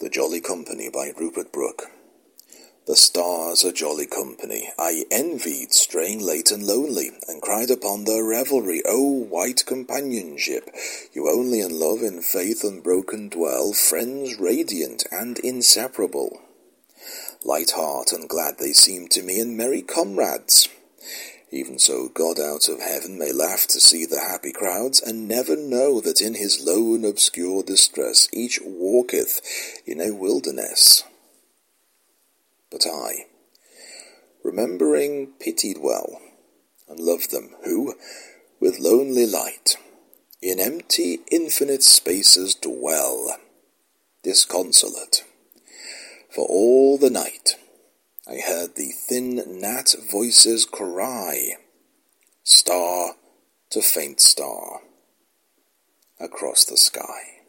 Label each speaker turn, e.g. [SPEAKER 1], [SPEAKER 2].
[SPEAKER 1] The Jolly Company by Rupert Brooke. The stars are jolly company. I envied, straying late and lonely, and cried upon their revelry. O white companionship, you only in love in faith unbroken dwell, friends radiant and inseparable. Light heart and glad they seem to me, and merry comrades. Even so God out of heaven may laugh to see the happy crowds, and never know that in his lone obscure distress each walketh in a wilderness. But I, remembering, pitied well, and loved them, who, with lonely light, in empty infinite spaces dwell, disconsolate, for all the night thin gnat voices cry, Star to faint star, across the sky.